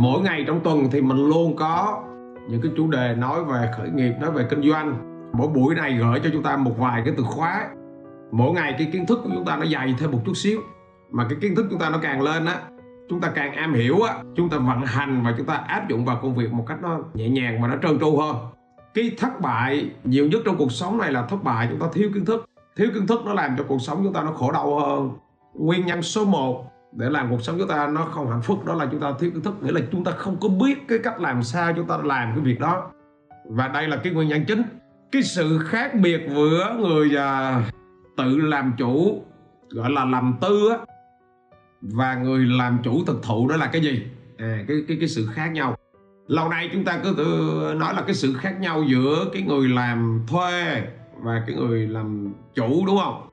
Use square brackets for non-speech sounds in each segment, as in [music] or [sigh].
mỗi ngày trong tuần thì mình luôn có những cái chủ đề nói về khởi nghiệp, nói về kinh doanh. Mỗi buổi này gửi cho chúng ta một vài cái từ khóa. Mỗi ngày cái kiến thức của chúng ta nó dày thêm một chút xíu. Mà cái kiến thức chúng ta nó càng lên á, chúng ta càng am hiểu á, chúng ta vận hành và chúng ta áp dụng vào công việc một cách nó nhẹ nhàng và nó trơn tru hơn. Cái thất bại nhiều nhất trong cuộc sống này là thất bại chúng ta thiếu kiến thức. Thiếu kiến thức nó làm cho cuộc sống chúng ta nó khổ đau hơn. Nguyên nhân số 1 để làm cuộc sống chúng ta nó không hạnh phúc đó là chúng ta thiếu kiến thức. Nghĩa là chúng ta không có biết cái cách làm sao chúng ta làm cái việc đó. Và đây là cái nguyên nhân chính. Cái sự khác biệt giữa người à, tự làm chủ gọi là làm tư á và người làm chủ thực thụ đó là cái gì? À, cái cái cái sự khác nhau. Lâu nay chúng ta cứ tự nói là cái sự khác nhau giữa cái người làm thuê và cái người làm chủ đúng không?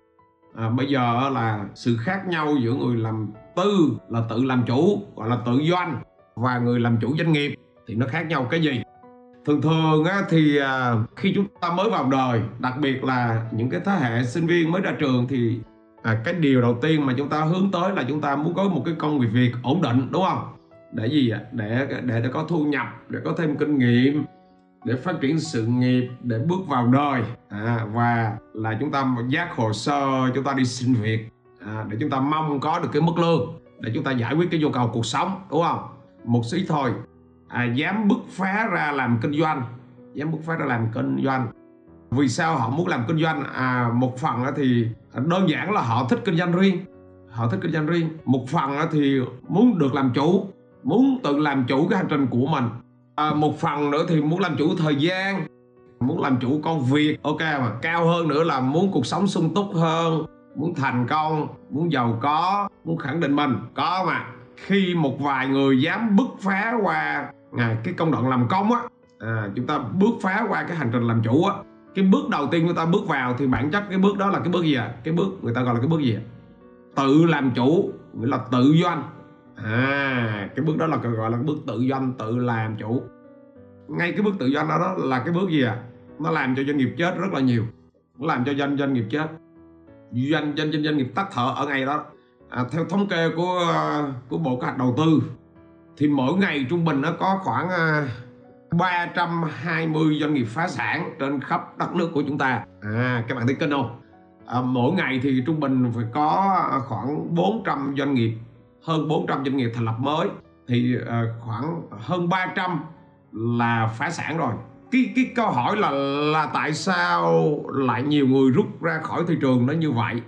À, bây giờ là sự khác nhau giữa người làm tư là tự làm chủ gọi là tự doanh và người làm chủ doanh nghiệp thì nó khác nhau cái gì? Thường thường á, thì à, khi chúng ta mới vào đời đặc biệt là những cái thế hệ sinh viên mới ra trường thì à, cái điều đầu tiên mà chúng ta hướng tới là chúng ta muốn có một cái công việc việc ổn định đúng không? Để gì ạ? Để để để có thu nhập để có thêm kinh nghiệm để phát triển sự nghiệp để bước vào đời. À, và là chúng ta giác hồ sơ chúng ta đi xin việc à, để chúng ta mong có được cái mức lương để chúng ta giải quyết cái nhu cầu cuộc sống đúng không? Một xí thôi. À, dám bứt phá ra làm kinh doanh. Dám bứt phá ra làm kinh doanh. Vì sao họ muốn làm kinh doanh? À một phần thì đơn giản là họ thích kinh doanh riêng. Họ thích kinh doanh riêng. Một phần thì muốn được làm chủ muốn tự làm chủ cái hành trình của mình. À, một phần nữa thì muốn làm chủ thời gian muốn làm chủ công việc. Ok mà cao hơn nữa là muốn cuộc sống sung túc hơn muốn thành công muốn giàu có muốn khẳng định mình. Có mà. Khi một vài người dám bứt phá qua à, cái công đoạn làm công á à, chúng ta bước phá qua cái hành trình làm chủ á cái bước đầu tiên chúng ta bước vào thì bản chất cái bước đó là cái bước gì à cái bước người ta gọi là cái bước gì à tự làm chủ nghĩa là tự doanh. À cái bước đó là gọi là bước tự doanh tự làm chủ. Ngay cái bước tự doanh đó, đó là cái bước gì à nó làm cho doanh nghiệp chết rất là nhiều. Nó làm cho doanh doanh nghiệp chết doanh doanh doanh, doanh nghiệp tắt thở ở ngày đó. À, theo thống kê của à, của bộ kế hoạch đầu tư thì mỗi ngày trung bình nó có khoảng à, 320 doanh nghiệp phá sản trên khắp đất nước của chúng ta. À các bạn thấy kinh không à, mỗi ngày thì trung bình phải có khoảng 400 doanh nghiệp hơn 400 doanh nghiệp thành lập mới. Thì à, khoảng hơn 300 là phá sản rồi cái cái câu hỏi là là tại sao lại nhiều người rút ra khỏi thị trường nó như vậy?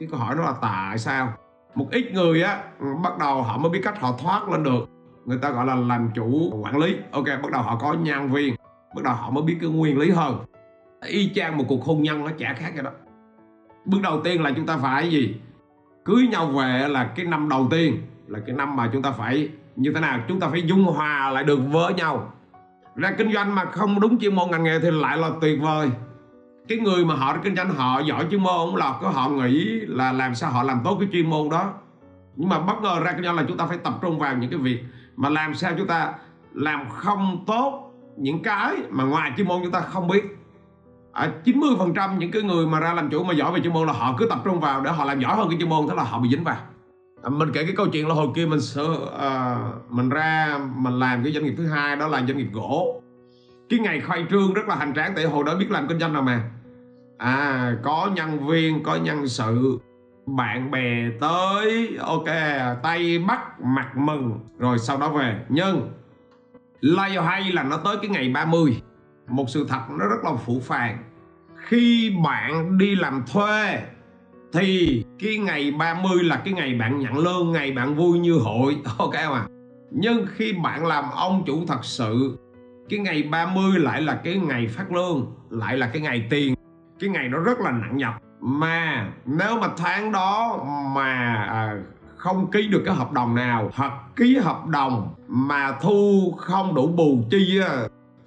Cái câu hỏi đó là tại sao? Một ít người á, bắt đầu họ mới biết cách họ thoát lên được. Người ta gọi là làm chủ quản lý. Ok, bắt đầu họ có nhân viên. Bắt đầu họ mới biết cái nguyên lý hơn. Y chang một cuộc hôn nhân nó chả khác cái đó bước đầu tiên là chúng ta phải gì? Cưới nhau về là cái năm đầu tiên, là cái năm mà chúng ta phải, như thế nào? Chúng ta phải dung hòa lại được với nhau ra kinh doanh mà không đúng chuyên môn ngành nghề thì lại là tuyệt vời. Cái người mà họ kinh doanh họ giỏi chuyên môn không lọt có họ nghĩ là làm sao họ làm tốt cái chuyên môn đó. Nhưng mà bất ngờ ra kinh doanh là chúng ta phải tập trung vào những cái việc mà làm sao chúng ta làm không tốt những cái mà ngoài chuyên môn chúng ta không biết. À, 90% những cái người mà ra làm chủ mà giỏi về chuyên môn là họ cứ tập trung vào để họ làm giỏi hơn cái chuyên môn thế là họ bị dính vào. À, mình kể cái câu chuyện là hồi kia mình à, mình ra mình làm cái doanh nghiệp thứ hai đó là doanh nghiệp gỗ. Cái ngày khai trương rất là hành tráng tại hồi đó biết làm kinh doanh nào mà. À có nhân viên có nhân sự bạn bè tới ok tay bắt mặt mừng rồi sau đó về. Nhưng lay hay là nó tới cái ngày 30 một sự thật nó rất là phụ phàng. Khi bạn đi làm thuê thì cái ngày 30 là cái ngày bạn nhận lương ngày bạn vui như hội [laughs] ok mà nhưng khi bạn làm ông chủ thật sự cái ngày 30 lại là cái ngày phát lương lại là cái ngày tiền. Cái ngày nó rất là nặng nhọc. Mà nếu mà tháng đó mà à, không ký được cái hợp đồng nào hoặc ký hợp đồng mà thu không đủ bù chi á,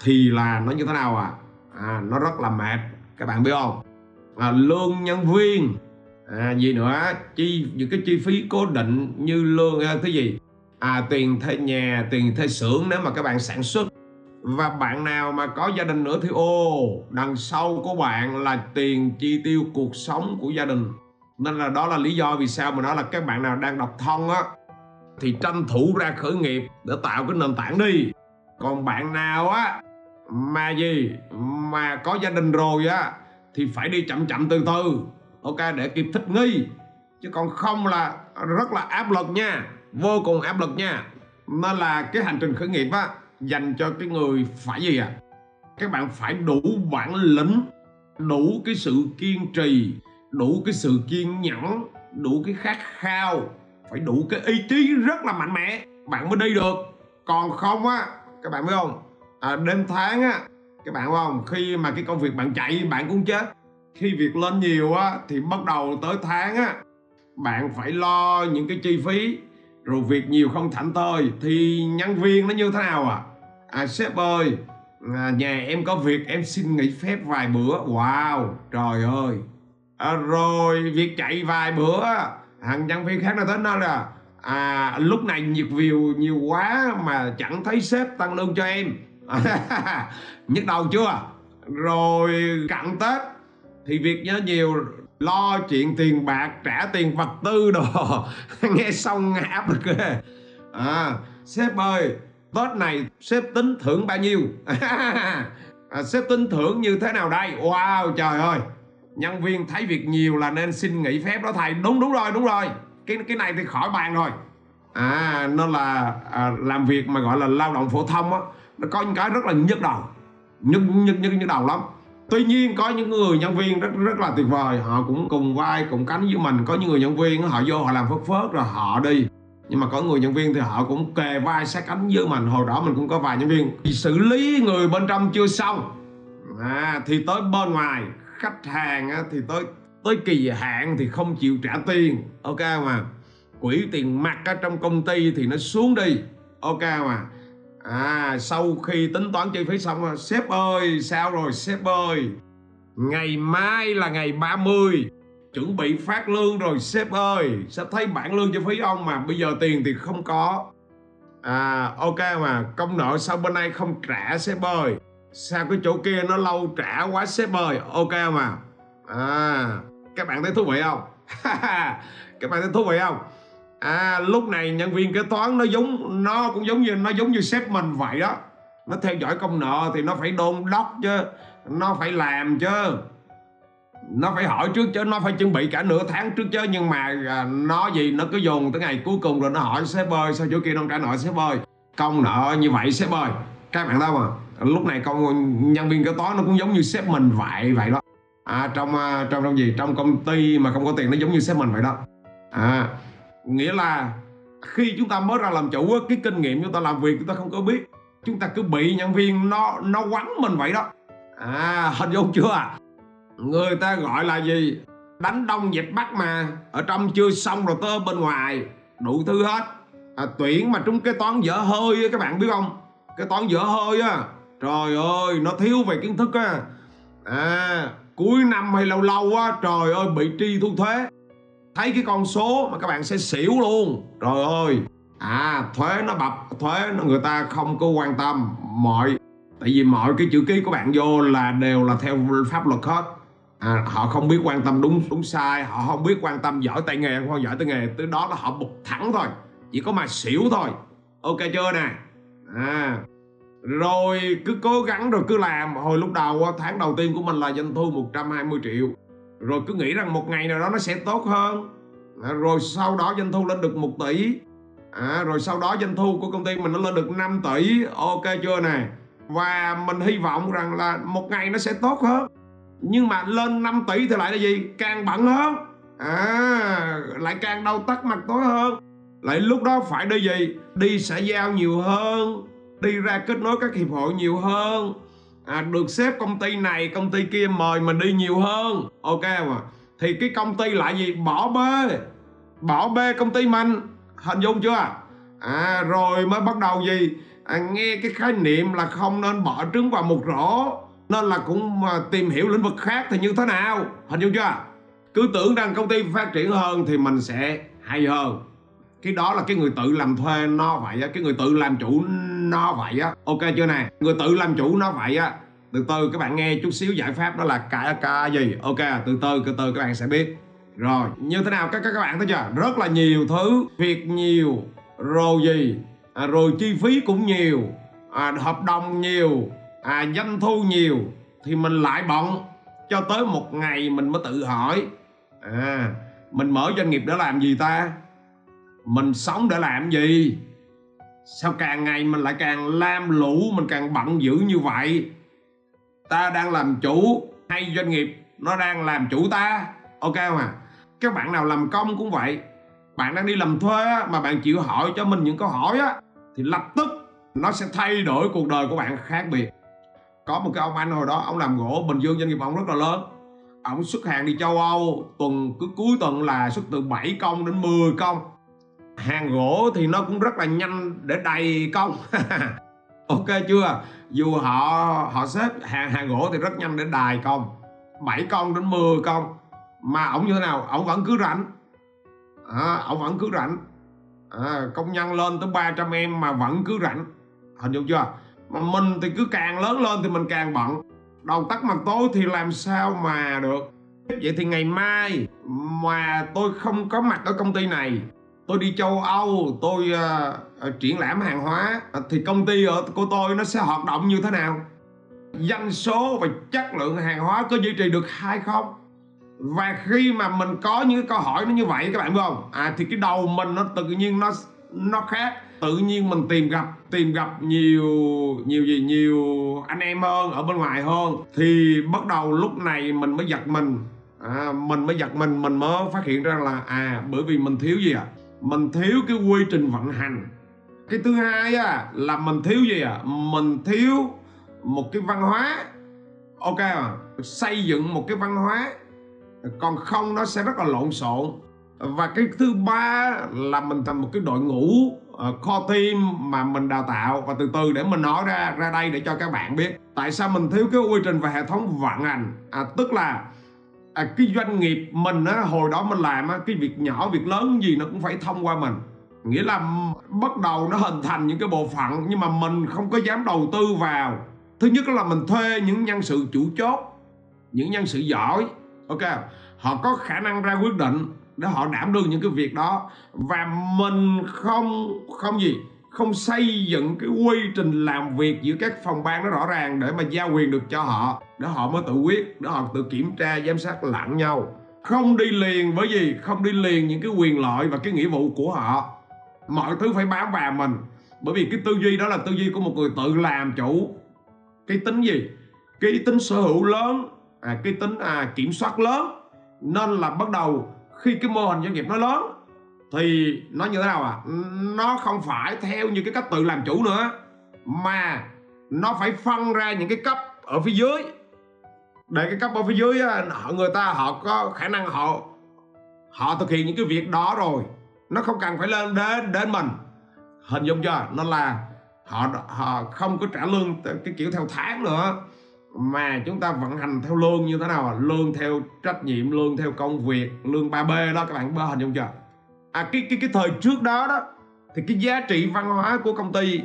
thì là nó như thế nào à à nó rất là mệt. Các bạn biết không? À, lương nhân viên à, gì nữa? Chi những cái chi phí cố định như lương cái gì? À tiền thuê nhà tiền thuê xưởng nếu mà các bạn sản xuất. Và bạn nào mà có gia đình nữa thì ô đằng sau của bạn là tiền chi tiêu cuộc sống của gia đình. Nên là đó là lý do vì sao mà nói là các bạn nào đang độc thân á thì tranh thủ ra khởi nghiệp để tạo cái nền tảng đi. Còn bạn nào á mà gì mà có gia đình rồi á thì phải đi chậm chậm từ từ ok để kịp thích nghi. Chứ còn không là rất là áp lực nha. Vô cùng áp lực nha. Nó là cái hành trình khởi nghiệp á dành cho cái người phải gì à các bạn phải đủ bản lĩnh đủ cái sự kiên trì đủ cái sự kiên nhẫn đủ cái khát khao phải đủ cái ý chí rất là mạnh mẽ. Bạn mới đi được. Còn không á các bạn biết không? À, đêm tháng á các bạn biết không? Khi mà cái công việc bạn chạy bạn cũng chết khi việc lên nhiều á thì bắt đầu tới tháng á bạn phải lo những cái chi phí rồi việc nhiều không thảnh thơi. Thì nhân viên nó như thế nào à? À sếp ơi à, nhà em có việc em xin nghỉ phép vài bữa. Wow trời ơi. À, rồi việc chạy vài bữa hàng nhân viên khác nó tới nói là à lúc này nhiệt view nhiều quá mà chẳng thấy sếp tăng lương cho em. [laughs] Nhức đầu chưa? Rồi cận tết thì việc nhớ nhiều lo chuyện tiền bạc trả tiền vật tư đồ [laughs] nghe xong ngáp áp lực ghê. À sếp ơi tết này sếp tính thưởng bao nhiêu? [laughs] À, sếp tính thưởng như thế nào đây? Wow trời ơi. Nhân viên thấy việc nhiều là nên xin nghỉ phép đó thầy. Đúng đúng rồi đúng rồi. Cái cái này thì khỏi bàn rồi. À nó là à, làm việc mà gọi là lao động phổ thông á nó có những cái rất là nhức đầu. Nhức nhức nhức nhức đầu lắm tuy nhiên có những người nhân viên rất rất là tuyệt vời. Họ cũng cùng vai cùng cánh với mình. Có những người nhân viên họ vô họ làm phớt phớt rồi họ đi. Nhưng mà có người nhân viên thì họ cũng kề vai sát cánh với mình. Hồi đó mình cũng có vài nhân viên. Xử lý người bên trong chưa xong. À, thì tới bên ngoài khách hàng á, thì tới tới kỳ hạn thì không chịu trả tiền. Ok mà. Quỹ tiền mặt ở trong công ty thì nó xuống đi. Ok mà à sau khi tính toán chi phí xong sếp ơi, sao rồi, sếp ơi? Ngày mai là ngày 30 chuẩn bị phát lương rồi, sếp ơi. Sếp thấy bản lương cho phí ông mà, bây giờ tiền thì không có. À ok mà, công nợ sau bên này không trả, sếp ơi? Sao cái chỗ kia nó lâu trả quá, sếp ơi? Ok mà. À các bạn thấy thú vị không? [laughs] Các bạn thấy thú vị không? À lúc này nhân viên kế toán nó giống nó cũng giống như nó giống như sếp mình vậy đó. Nó theo dõi công nợ thì nó phải đôn đốc chứ nó phải làm chứ. Nó phải hỏi trước chứ nó phải chuẩn bị cả nửa tháng trước chứ. Nhưng mà à, nó gì nó cứ dồn tới ngày cuối cùng rồi nó hỏi sếp ơi sao chỗ kia không trả nợ? Sếp ơi công nợ như vậy sếp ơi. Các bạn đâu mà lúc này công nhân viên kế toán nó cũng giống như sếp mình vậy vậy đó. À, trong à, trong trong gì? Trong công ty mà không có tiền nó giống như sếp mình vậy đó. À nghĩa là khi chúng ta mới ra làm chủ cái kinh nghiệm chúng ta làm việc chúng ta không có biết. Chúng ta cứ bị nhân viên nó nó quắn mình vậy đó. À hình dung chưa à? người ta gọi là gì? Đánh đông dẹp bắc mà. Ở trong chưa xong rồi tới bên ngoài. Đủ thứ hết. À, tuyển mà trúng cái toán dở hơi các bạn biết không? Cái toán dở hơi á. Trời ơi nó thiếu về kiến thức á. À cuối năm hay lâu lâu á trời ơi bị tri thu thuế thấy cái con số mà các bạn sẽ xỉu luôn. Trời ơi. À thuế nó bập thuế nó người ta không có quan tâm. Mọi tại vì mọi cái chữ ký của bạn vô là đều là theo pháp luật hết. À, họ không biết quan tâm đúng đúng sai họ không biết quan tâm giỏi tay nghề không giỏi tay nghề. Từ đó là họ bục thẳng thôi. Chỉ có mà xỉu thôi. Ok chưa nè? À rồi cứ cố gắng rồi cứ làm. Hồi lúc đầu tháng đầu tiên của mình là doanh thu 120 triệu rồi cứ nghĩ rằng một ngày nào đó nó sẽ tốt hơn. À, rồi sau đó doanh thu lên được 1 tỷ. À, rồi sau đó doanh thu của công ty mình nó lên được 5 tỷ. Ok chưa nè? Và mình hy vọng rằng là một ngày nó sẽ tốt hơn. Nhưng mà lên 5 tỷ thì lại là gì? Càng bận hơn. À lại càng đau tắt mặt tối hơn. Lại lúc đó phải đi gì? Đi xã giao nhiều hơn. Đi ra kết nối các hiệp hội nhiều hơn à, được xếp công ty này công ty kia mời mình đi nhiều hơn. Ok mà. Thì cái công ty lại gì? Bỏ bê. Bỏ bê công ty mình. Hình dung chưa? À rồi mới bắt đầu gì? À, nghe cái khái niệm là không nên bỏ trứng vào một rổ. Nên là cũng mà tìm hiểu lĩnh vực khác thì như thế nào? Hình dung chưa? Cứ tưởng rằng công ty phát triển hơn thì mình sẽ hay hơn. Cái đó là cái người tự làm thuê nó vậy cái người tự làm chủ nó vậy á. Ok chưa này, người tự làm chủ nó vậy á. Từ từ các bạn nghe chút xíu giải pháp đó là cái cái gì? Ok từ từ từ từ các bạn sẽ biết. Rồi như thế nào? Các các bạn thấy chưa? Rất là nhiều thứ việc nhiều rồi gì? À, rồi chi phí cũng nhiều à, hợp đồng nhiều à, doanh thu nhiều. Thì mình lại bận cho tới một ngày mình mới tự hỏi à mình mở doanh nghiệp để làm gì ta? Mình sống để làm gì? Sao càng ngày mình lại càng lam lũ, mình càng bận dữ như vậy? Ta đang làm chủ, hay doanh nghiệp nó đang làm chủ ta? Ok không à? Các bạn nào làm công cũng vậy. Bạn đang đi làm thuê mà bạn chịu hỏi cho mình những câu hỏi á, thì lập tức nó sẽ thay đổi cuộc đời của bạn khác biệt. Có một cái ông anh hồi đó, ông làm gỗ, bình dương doanh nghiệp ông rất là lớn. Ông xuất hàng đi châu âu, tuần, cứ cuối tuần là xuất từ 7 công đến 10 công hàng gỗ thì nó cũng rất là nhanh để đầy công. [laughs] Ok chưa? Dù họ họ xếp hàng hàng gỗ thì rất nhanh để đài công. 7 công đến 10 công mà ông như thế nào? Ông vẫn cứ rảnh. À, ông vẫn cứ rảnh. À, công nhân lên tới 300 em mà vẫn cứ rảnh. Hình dung chưa? Mà mình thì cứ càng lớn lên thì mình càng bận. Đầu tắt mặt tối thì làm sao mà được? Vậy thì ngày mai mà tôi không có mặt ở công ty này tôi đi châu âu tôi uh, triển lãm hàng hóa. À, thì công ty ở của tôi nó sẽ hoạt động như thế nào? Doanh số và chất lượng hàng hóa có duy trì được hay không? Và khi mà mình có những câu hỏi nó như vậy các bạn biết không? À thì cái đầu mình nó tự nhiên nó nó khác. Tự nhiên mình tìm gặp tìm gặp nhiều nhiều gì? Nhiều anh em hơn ở bên ngoài hơn. Thì bắt đầu lúc này mình mới giật mình. À, mình mới giật mình mình mới phát hiện ra là à bởi vì mình thiếu gì à mình thiếu cái quy trình vận hành. Cái thứ hai á là mình thiếu gì à mình thiếu một cái văn hóa. Ok à xây dựng một cái văn hóa còn không nó sẽ rất là lộn xộn. Và cái thứ ba là mình thành một cái đội ngũ uh, core team mà mình đào tạo. Và từ từ để mình nói ra ra đây để cho các bạn biết. Tại sao mình thiếu cái quy trình và hệ thống vận hành? À, tức là à, cái doanh nghiệp mình á hồi đó mình làm á cái việc nhỏ việc lớn gì nó cũng phải thông qua mình. Nghĩa là bắt đầu nó hình thành những cái bộ phận nhưng mà mình không có dám đầu tư vào. Thứ nhất là mình thuê những nhân sự chủ chốt những nhân sự giỏi ok? Họ có khả năng ra quyết định để họ đảm đương những cái việc đó. Và mình không không gì không xây dựng cái quy trình làm việc giữa các phòng ban nó rõ ràng để mà giao quyền được cho họ để họ mới tự quyết để họ tự kiểm tra giám sát lẫn nhau. Không đi liền với gì không đi liền những cái quyền lợi và cái nghĩa vụ của họ. Mọi thứ phải bám vào mình. Bởi vì cái tư duy đó là tư duy của một người tự làm chủ. Cái tính gì? Cái tính sở hữu lớn. À, cái tính à, kiểm soát lớn. Nên là bắt đầu khi cái mô hình doanh nghiệp nó lớn thì nó như thế nào à? Nó không phải theo như cái cách tự làm chủ nữa, mà nó phải phân ra những cái cấp ở phía dưới. Để cái cấp ở phía dưới họ, người ta họ có khả năng họ họ thực hiện những cái việc đó rồi. Nó không cần phải lên đến đến mình. Hình dung chưa nó là họ họ không có trả lương cái kiểu theo tháng nữa, mà chúng ta vận hành theo lương như thế nào à? lương theo trách nhiệm, lương theo công việc, lương 3B đó, các bạn hình dung chưa? À cái cái cái thời trước đó đó thì cái giá trị văn hóa của công ty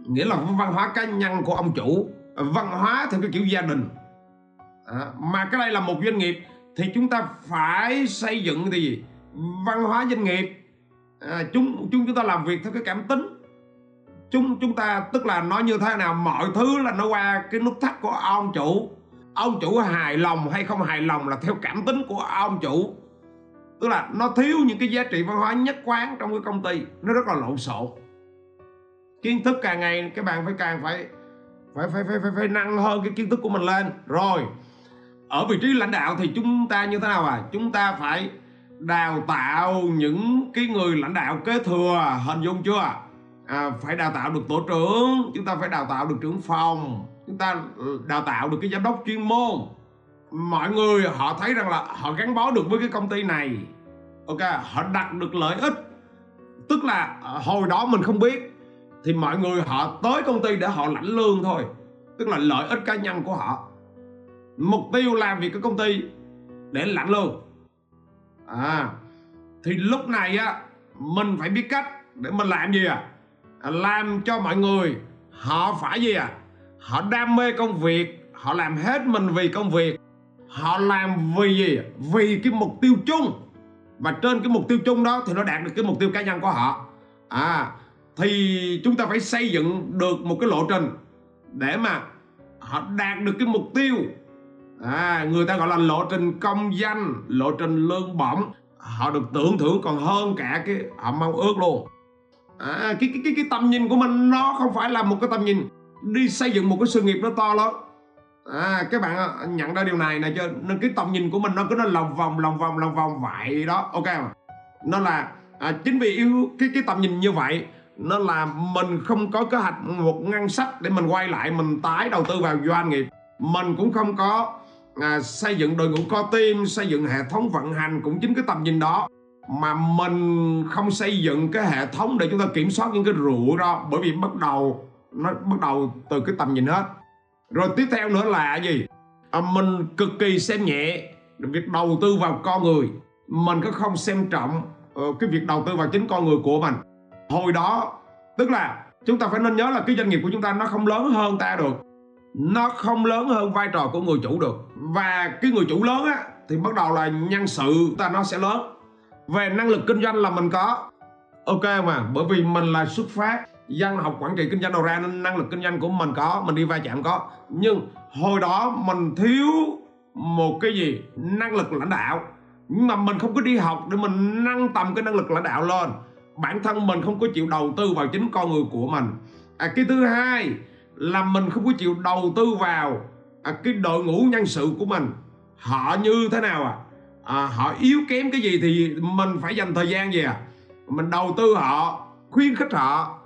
nghĩa là văn hóa cá nhân của ông chủ văn hóa theo cái kiểu gia đình. À, mà cái đây là một doanh nghiệp thì chúng ta phải xây dựng cái gì? Văn hóa doanh nghiệp. À, chúng chúng chúng ta làm việc theo cái cảm tính. Chúng chúng ta tức là nói như thế nào mọi thứ là nó qua cái nút thắt của ông chủ. Ông chủ hài lòng hay không hài lòng là theo cảm tính của ông chủ tức là nó thiếu những cái giá trị văn hóa nhất quán trong cái công ty. Nó rất là lộn xộn. Kiến thức càng ngày các bạn phải càng phải phải phải phải phải, phải nâng hơn cái kiến thức của mình lên. Rồi ở vị trí lãnh đạo thì chúng ta như thế nào à? Chúng ta phải đào tạo những cái người lãnh đạo kế thừa hình dung chưa? À, phải đào tạo được tổ trưởng chúng ta phải đào tạo được trưởng phòng chúng ta ừ, đào tạo được cái giám đốc chuyên môn. Mọi người họ thấy rằng là họ gắn bó được với cái công ty này ok, họ đặt được lợi ích. Tức là à, hồi đó mình không biết, thì mọi người họ tới công ty để họ lãnh lương thôi. Tức là lợi ích cá nhân của họ. Mục tiêu làm việc ở công ty để lãnh lương. À thì lúc này á, mình phải biết cách để mình làm gì à, à làm cho mọi người, họ phải gì à? Họ đam mê công việc, họ làm hết mình vì công việc. Họ làm vì gì? Vì cái mục tiêu chung và trên cái mục tiêu chung đó thì nó đạt được cái mục tiêu cá nhân của họ. À thì chúng ta phải xây dựng được một cái lộ trình để mà họ đạt được cái mục tiêu. À, người ta gọi là lộ trình công danh lộ trình lương bổng. Họ được tưởng thưởng còn hơn cả cái họ mong ước luôn. À, cái, cái cái cái tầm nhìn của mình nó không phải là một cái tầm nhìn đi xây dựng một cái sự nghiệp nó to lớn à các bạn ờ, nhận ra điều này này chưa nên cái tầm nhìn của mình nó cứ nó lòng vòng lòng vòng lòng vòng vậy đó ok mà nó là à, chính vì yêu cái cái tầm nhìn như vậy nó là mình không có kế hoạch một ngân sách để mình quay lại mình tái đầu tư vào doanh nghiệp. Mình cũng không có à, xây dựng đội ngũ co team xây dựng hệ thống vận hành cũng chính cái tầm nhìn đó. Mà mình không xây dựng cái hệ thống để chúng ta kiểm soát những cái rủi ro bởi vì bắt đầu nó bắt đầu từ cái tầm nhìn hết rồi tiếp theo nữa là gì? À, mình cực kỳ xem nhẹ việc đầu tư vào con người. Mình có không xem trọng uh, cái việc đầu tư vào chính con người của mình. Hồi đó tức là chúng ta phải nên nhớ là cái doanh nghiệp của chúng ta nó không lớn hơn ta được. Nó không lớn hơn vai trò của người chủ được. Và cái người chủ lớn á thì bắt đầu là nhân sự ta nó sẽ lớn. Về năng lực kinh doanh là mình có. Ok mà bởi vì mình là xuất phát dân học quản trị kinh doanh đầu ra nên năng lực kinh doanh của mình có mình đi va chạm có. Nhưng hồi đó mình thiếu một cái gì? Năng lực lãnh đạo. Nhưng mà mình không có đi học để mình nâng tầm cái năng lực lãnh đạo lên. Bản thân mình không có chịu đầu tư vào chính con người của mình. À, cái thứ hai là mình không có chịu đầu tư vào à, cái đội ngũ nhân sự của mình. Họ như thế nào à, à họ yếu kém cái gì thì mình phải dành thời gian gì à? Mình đầu tư họ khuyến khích họ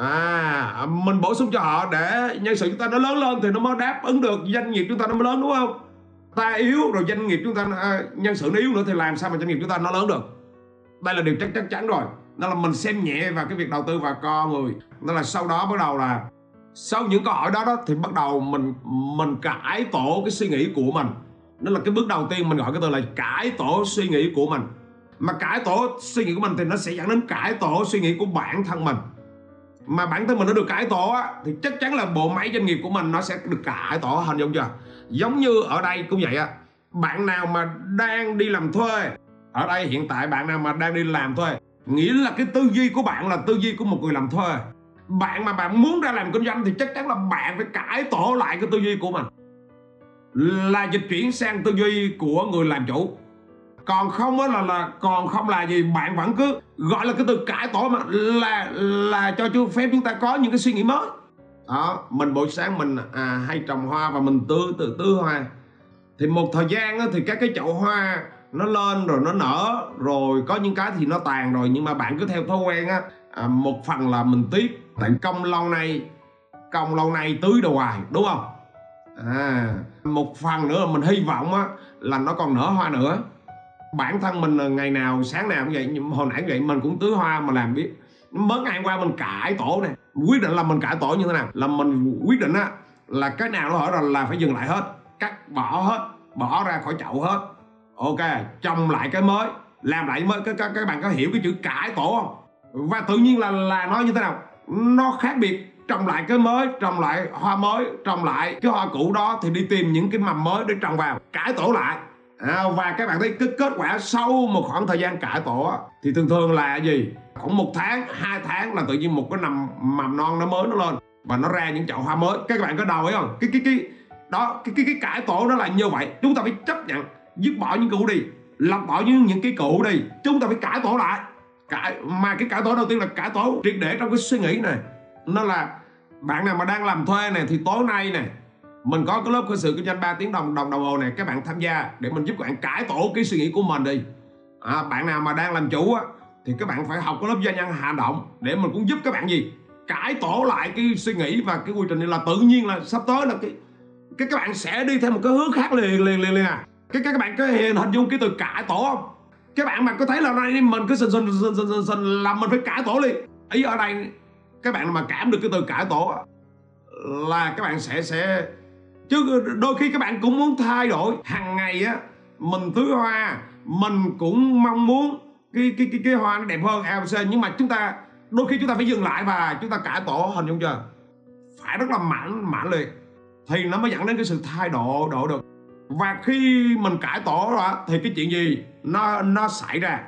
à mình bổ sung cho họ để nhân sự chúng ta nó lớn lên thì nó mới đáp ứng được doanh nghiệp chúng ta nó mới lớn đúng không? Ta yếu rồi doanh nghiệp chúng ta à, nhân sự nó yếu nữa thì làm sao mà doanh nghiệp chúng ta nó lớn được? Đây là điều chắc chắc chắn rồi. Đó là mình xem nhẹ vào cái việc đầu tư vào con người. Đó là sau đó bắt đầu là sau những câu hỏi đó đó thì bắt đầu mình mình cải tổ cái suy nghĩ của mình. Đó là cái bước đầu tiên mình gọi cái từ là cải tổ suy nghĩ của mình. Mà cải tổ suy nghĩ của mình thì nó sẽ dẫn đến cải tổ suy nghĩ của bản thân mình mà bản thân mình nó được cải tổ á, thì chắc chắn là bộ máy doanh nghiệp của mình nó sẽ được cải tổ hình dung chưa? Giống như ở đây cũng vậy á bạn nào mà đang đi làm thuê ở đây hiện tại bạn nào mà đang đi làm thuê nghĩa là cái tư duy của bạn là tư duy của một người làm thuê. Bạn mà bạn muốn ra làm kinh doanh thì chắc chắn là bạn phải cải tổ lại cái tư duy của mình. Là dịch chuyển sang tư duy của người làm chủ còn không á là là còn không là gì bạn vẫn cứ gọi là cái từ cải tổ mà là là cho chú phép chúng ta có những cái suy nghĩ mới. Đó mình buổi sáng mình à, hay trồng hoa và mình tưới từ tưới hoa. Thì một thời gian á, thì các cái chậu hoa nó lên rồi nó nở rồi có những cái thì nó tàn rồi nhưng mà bạn cứ theo thói quen á à, một phần là mình tiếc tại công lâu nay công lâu nay tưới đồ hoài đúng không? À một phần nữa là mình hy vọng á là nó còn nở hoa nữa bản thân mình là ngày nào sáng nào cũng vậy. Nhưng hồi nãy vậy mình cũng tưới hoa mà làm biết. Mới ngày hôm qua mình cải tổ này quyết định là mình cải tổ như thế nào? Là mình quyết định á là cái nào nó hỏi rồi là phải dừng lại hết. Cắt bỏ hết bỏ ra khỏi chậu hết. Ok trồng lại cái mới. Làm lại mới các, các, các bạn có hiểu cái chữ cải tổ không? Và tự nhiên là là nó như thế nào? Nó khác biệt. Trồng lại cái mới trồng lại hoa mới trồng lại cái hoa cũ đó thì đi tìm những cái mầm mới để trồng vào. Cải tổ lại à, và các bạn thấy cái kết quả sau một khoảng thời gian cải tổ thì thường thường là gì? Khoảng một tháng hai tháng là tự nhiên một cái nằm mầm non nó mới nó lên và nó ra những chậu hoa mới. Các bạn có đầu ấy không? Cái cái cái đó cái cái cái cải tổ nó là như vậy. Chúng ta phải chấp nhận dứt bỏ những cũ đi lọc bỏ những những cái cũ đi. Chúng ta phải cải tổ lại. Cải mà cái cải tổ đầu tiên là cải tổ triệt để trong cái suy nghĩ này. Nó là bạn nào mà đang làm thuê này thì tối nay này mình có cái lớp khởi sự kinh doanh 3 tiếng đồng đồng đồng hồ này các bạn tham gia để mình giúp các bạn cải tổ cái suy nghĩ của mình đi. À, bạn nào mà đang làm chủ á thì các bạn phải học cái lớp doanh nhân hành động để mình cũng giúp các bạn gì? Cải tổ lại cái suy nghĩ và cái quy trình này là tự nhiên là sắp tới là cái cái các bạn sẽ đi theo một cái hướng khác liền liền liền liền à. Cái các bạn có hình hình dung cái từ cải tổ không? Các bạn mà có thấy là nay mình cứ sình sình sình sình sình là mình phải cải tổ liền. Ý ở đây các bạn mà cảm được cái từ cải tổ là các bạn sẽ sẽ chứ đôi khi các bạn cũng muốn thay đổi. Hàng ngày á mình tưới hoa mình cũng mong muốn cái cái cái cái hoa nó đẹp hơn ABC nhưng mà chúng ta đôi khi chúng ta phải dừng lại và chúng ta cải tổ hình dung chưa? Phải rất là mãn mãn liệt. Thì nó mới dẫn đến cái sự thay đổi độ được. Và khi mình cải tổ rồi thì cái chuyện gì? Nó nó xảy ra.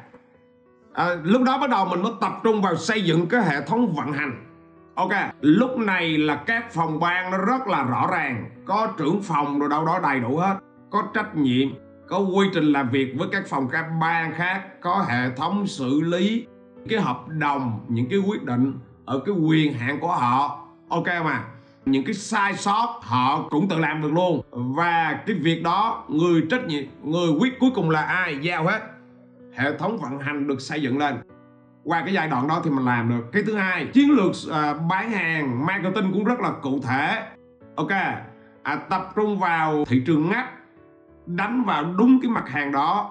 À, lúc đó bắt đầu mình mới tập trung vào xây dựng cái hệ thống vận hành ok, lúc này là các phòng ban nó rất là rõ ràng. Có trưởng phòng rồi đâu đó đầy đủ hết. Có trách nhiệm, có quy trình làm việc với các phòng các ban khác, có hệ thống xử lý, cái hợp đồng, những cái quyết định ở cái quyền hạn của họ. Ok mà, những cái sai sót họ cũng tự làm được luôn. Và cái việc đó, người trách nhiệm, người quyết cuối cùng là ai? Giao hết. Hệ thống vận hành được xây dựng lên qua cái giai đoạn đó thì mình làm được. Cái thứ hai chiến lược uh, bán hàng marketing cũng rất là cụ thể. Ok à, tập trung vào thị trường ngách đánh vào đúng cái mặt hàng đó.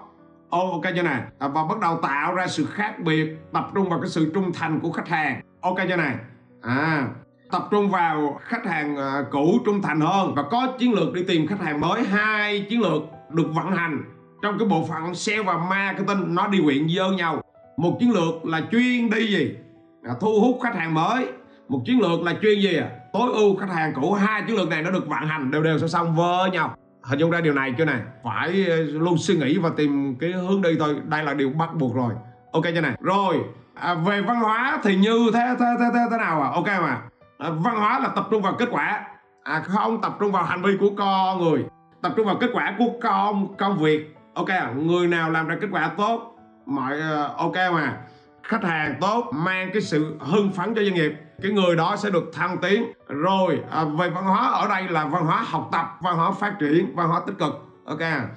Oh, ok chưa này à, và bắt đầu tạo ra sự khác biệt tập trung vào cái sự trung thành của khách hàng. Ok chưa này à tập trung vào khách hàng uh, cũ trung thành hơn. Và có chiến lược đi tìm khách hàng mới hai chiến lược được vận hành. Trong cái bộ phận sale và marketing nó đi quyện với nhau một chiến lược là chuyên đi gì? À, thu hút khách hàng mới. Một chiến lược là chuyên gì à? tối ưu khách hàng cũ. Hai chiến lược này nó được vận hành đều đều song song với nhau. Hình dung ra điều này chưa này phải ờ, luôn suy nghĩ và tìm cái hướng đi thôi. Đây là điều bắt buộc rồi. Ok chưa này rồi à, về văn hóa thì như thế thế thế thế, thế nào à? Ok mà. À, văn hóa là tập trung vào kết quả. À, không tập trung vào hành vi của con người. Tập trung vào kết quả của công công việc. Ok à? người nào làm ra kết quả tốt mọi ờ, ok mà khách hàng tốt mang cái sự hưng phấn cho doanh nghiệp. Cái người đó sẽ được thăng tiến. Rồi à, về văn hóa ở đây là văn hóa học tập văn hóa phát triển văn hóa tích cực. Ok à?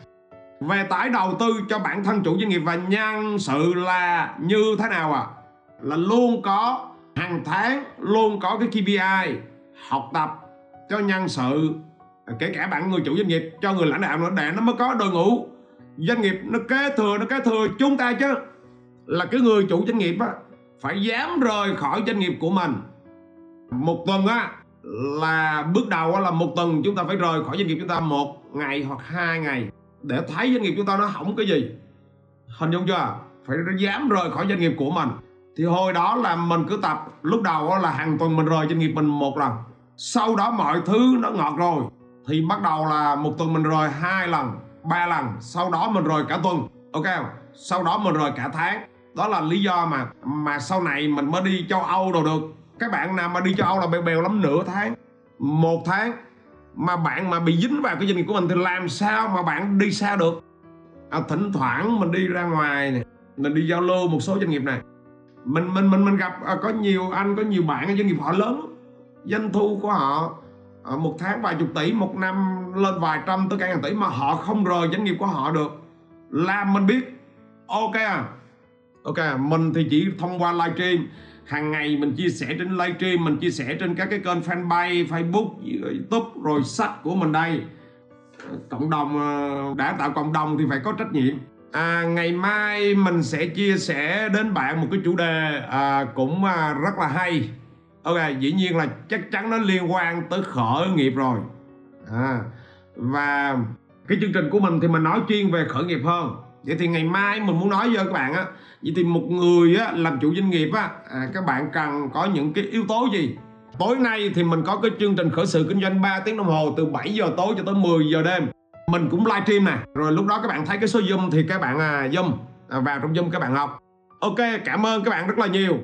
về tải đầu tư cho bản thân chủ doanh nghiệp và nhân sự là như thế nào à? Là luôn có hàng tháng luôn có cái KPI học tập cho nhân sự kể cả bạn người chủ doanh nghiệp cho người lãnh đạo nữa để nó mới có đội ngũ doanh nghiệp nó kế thừa nó kế thừa chúng ta chứ. Là cái người chủ doanh nghiệp á phải dám rời khỏi doanh nghiệp của mình. Một tuần á là bước đầu á, là một tuần chúng ta phải rời khỏi doanh nghiệp chúng ta một ngày hoặc hai ngày để thấy doanh nghiệp chúng ta nó hỏng cái gì. Hình dung chưa? Phải dám rời khỏi doanh nghiệp của mình. Thì hồi đó là mình cứ tập lúc đầu á, là hàng tuần mình rời doanh nghiệp mình một lần. Sau đó mọi thứ nó ngọt rồi. Thì bắt đầu là một tuần mình rời hai lần ba lần sau đó mình rời cả tuần ok không? Sau đó mình rời cả tháng. Đó là lý do mà mà sau này mình mới đi châu Âu đồ được. Các bạn nào mà đi châu Âu là bèo bèo lắm nửa tháng một tháng. Mà bạn mà bị dính vào cái doanh nghiệp của mình thì làm sao mà bạn đi xa được? À, thỉnh thoảng mình đi ra ngoài này mình đi giao lưu một số doanh nghiệp này. Mình mình mình mình gặp à, có nhiều anh có nhiều bạn ở doanh nghiệp họ lớn doanh thu của họ Ờ, một tháng vài chục tỷ một năm lên vài trăm tới cả ngàn tỷ mà họ không rời doanh nghiệp của họ được. Làm mình biết. Ok à. Ok à, mình thì chỉ thông qua livestream hàng ngày mình chia sẻ trên livestream mình chia sẻ trên các cái kênh fanpage facebook youtube rồi sách của mình đây. Cộng đồng ờ, đã tạo cộng đồng thì phải có trách nhiệm. À, ngày mai mình sẽ chia sẻ đến bạn một cái chủ đề à, cũng à, rất là hay ok dĩ nhiên là chắc chắn nó liên quan tới khởi nghiệp rồi. À, và cái chương trình của mình thì mình nói chuyên về khởi nghiệp hơn. Vậy thì ngày mai mình muốn nói với các bạn á vậy thì một người á làm chủ doanh nghiệp á à, các bạn cần có những cái yếu tố gì? Tối nay thì mình có cái chương trình khởi sự kinh doanh 3 tiếng đồng hồ từ 7 giờ tối cho tới 10 giờ đêm. Mình cũng live stream nè. Rồi lúc đó các bạn thấy cái số zoom thì các bạn à, zoom à, vào trong zoom các bạn học. Ok cảm ơn các bạn rất là nhiều.